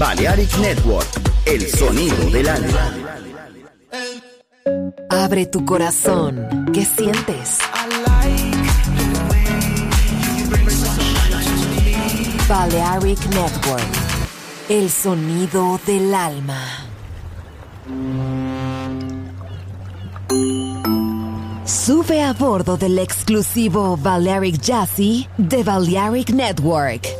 Balearic Network, el sonido del alma. Abre tu corazón. ¿Qué sientes? Balearic Network, el sonido del alma. Sube a bordo del exclusivo Balearic Jazzy de Balearic Network.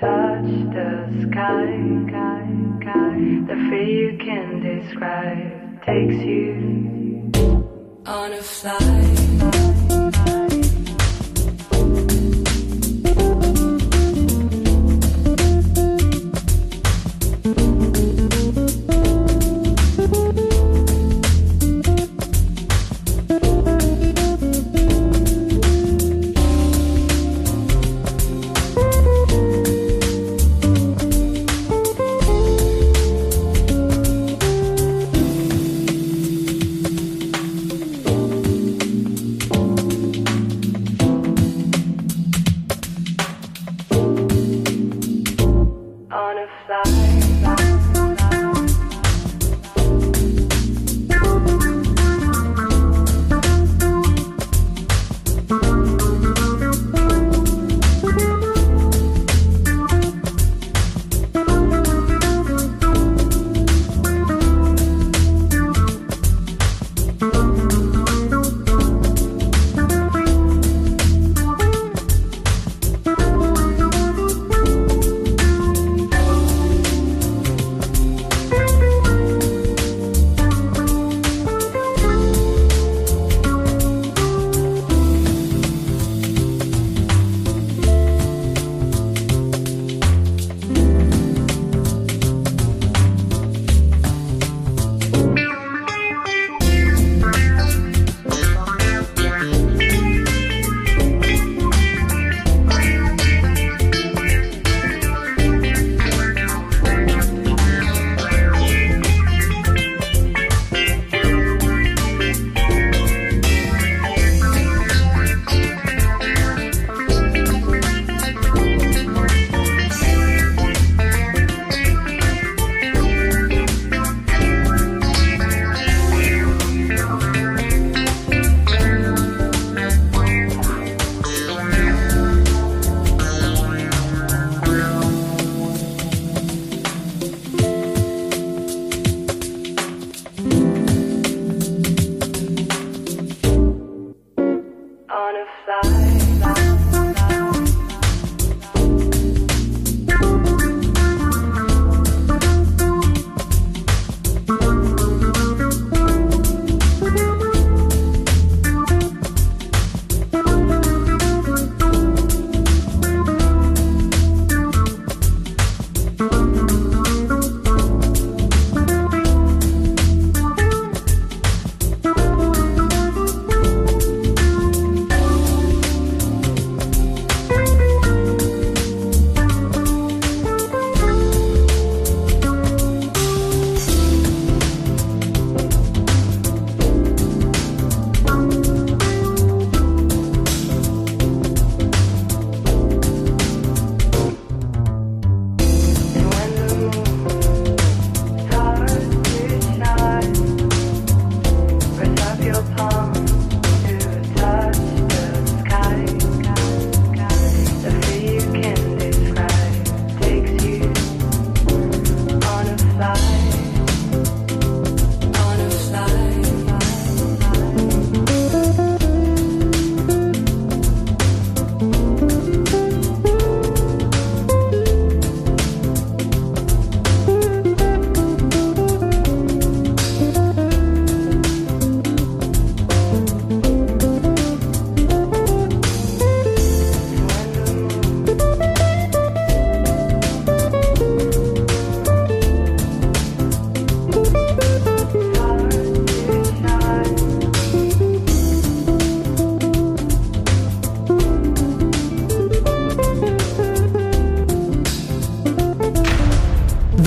touch the sky. The fear you can describe takes you on a flight.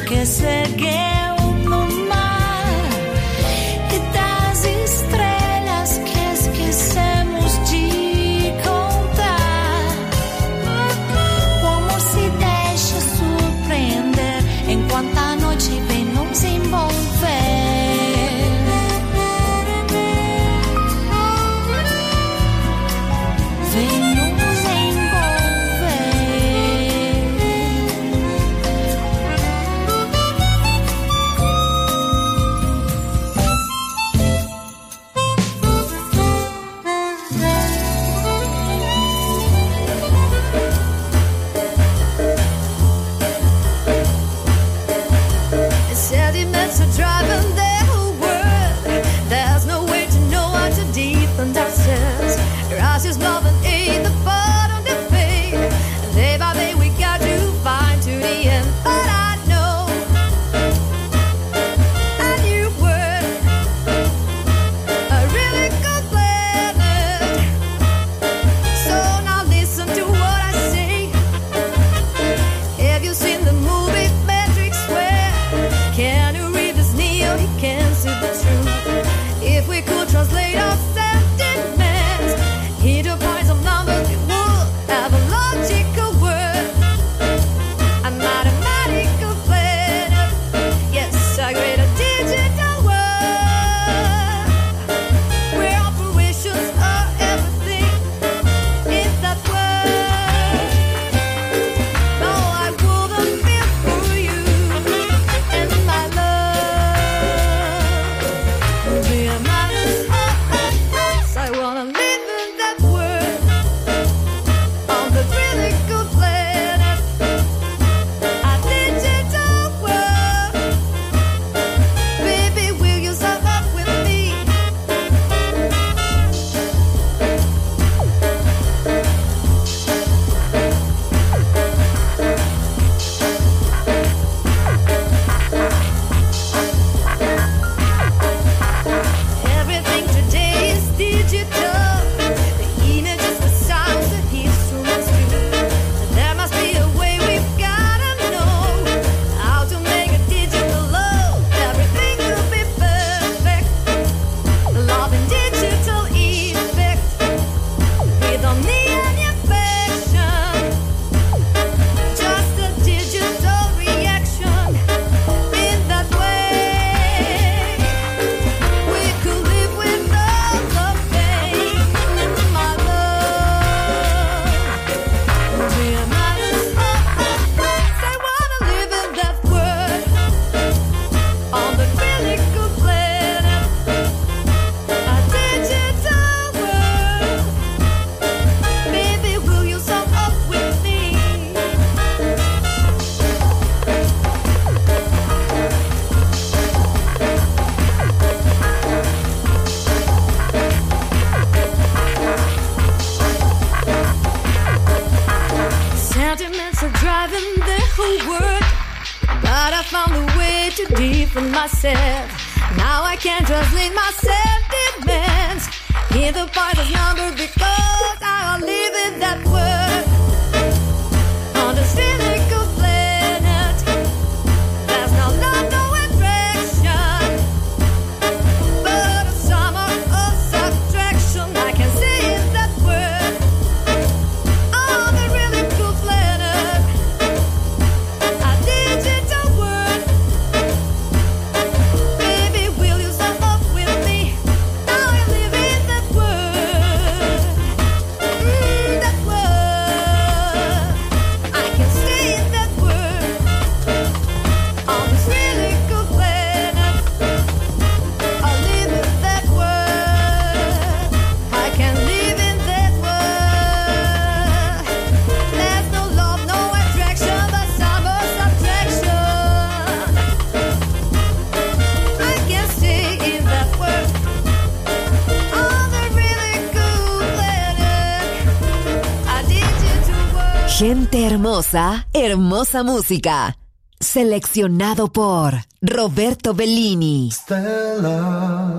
que se quede. Música. Seleccionado por Roberto Bellini. Stella.